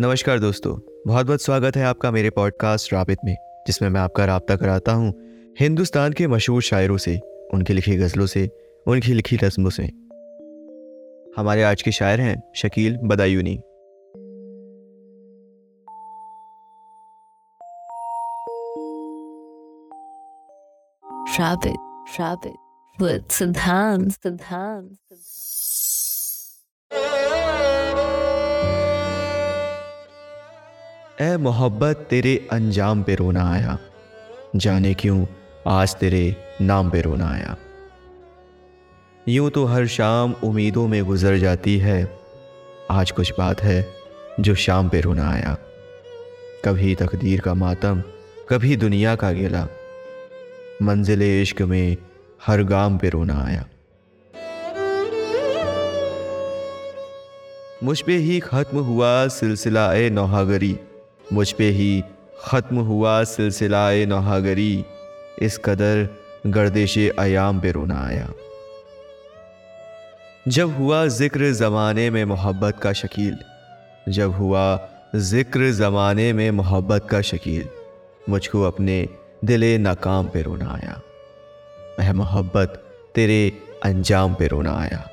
नमस्कार दोस्तों बहुत बहुत स्वागत है आपका मेरे पॉडकास्ट राबित में जिसमें मैं आपका रबता कराता हूँ हिंदुस्तान के मशहूर शायरों से उनकी लिखी गज़लों से उनकी लिखी रस्मों से। हमारे आज के शायर हैं Shakeel Badayuni. Rabbit, rabbit, with Siddhant, ए मोहब्बत तेरे अंजाम पे रोना आया। जाने क्यों आज तेरे नाम पे रोना आया। यूँ तो हर शाम उम्मीदों में गुजर जाती है। आज कुछ बात है जो शाम पे रोना आया। कभी तकदीर का मातम, कभी दुनिया का गिला। मंजिल इश्क में हर गाम पे रोना आया। मुझ पे ही खत्म हुआ सिलसिला ए नौहागरी। मुझ पे ही ख़त्म हुआ सिलसिला नहागरी। इस कदर गर्दिश आयाम पे रोना आया। जब हुआ ज़िक्र ज़माने में मोहब्बत का शकील। जब हुआ ज़िक्र ज़माने में मोहब्बत का शकील। मुझको अपने दिले नाकाम पे रोना आया। वह मोहब्बत तेरे अंजाम पे रोना आया।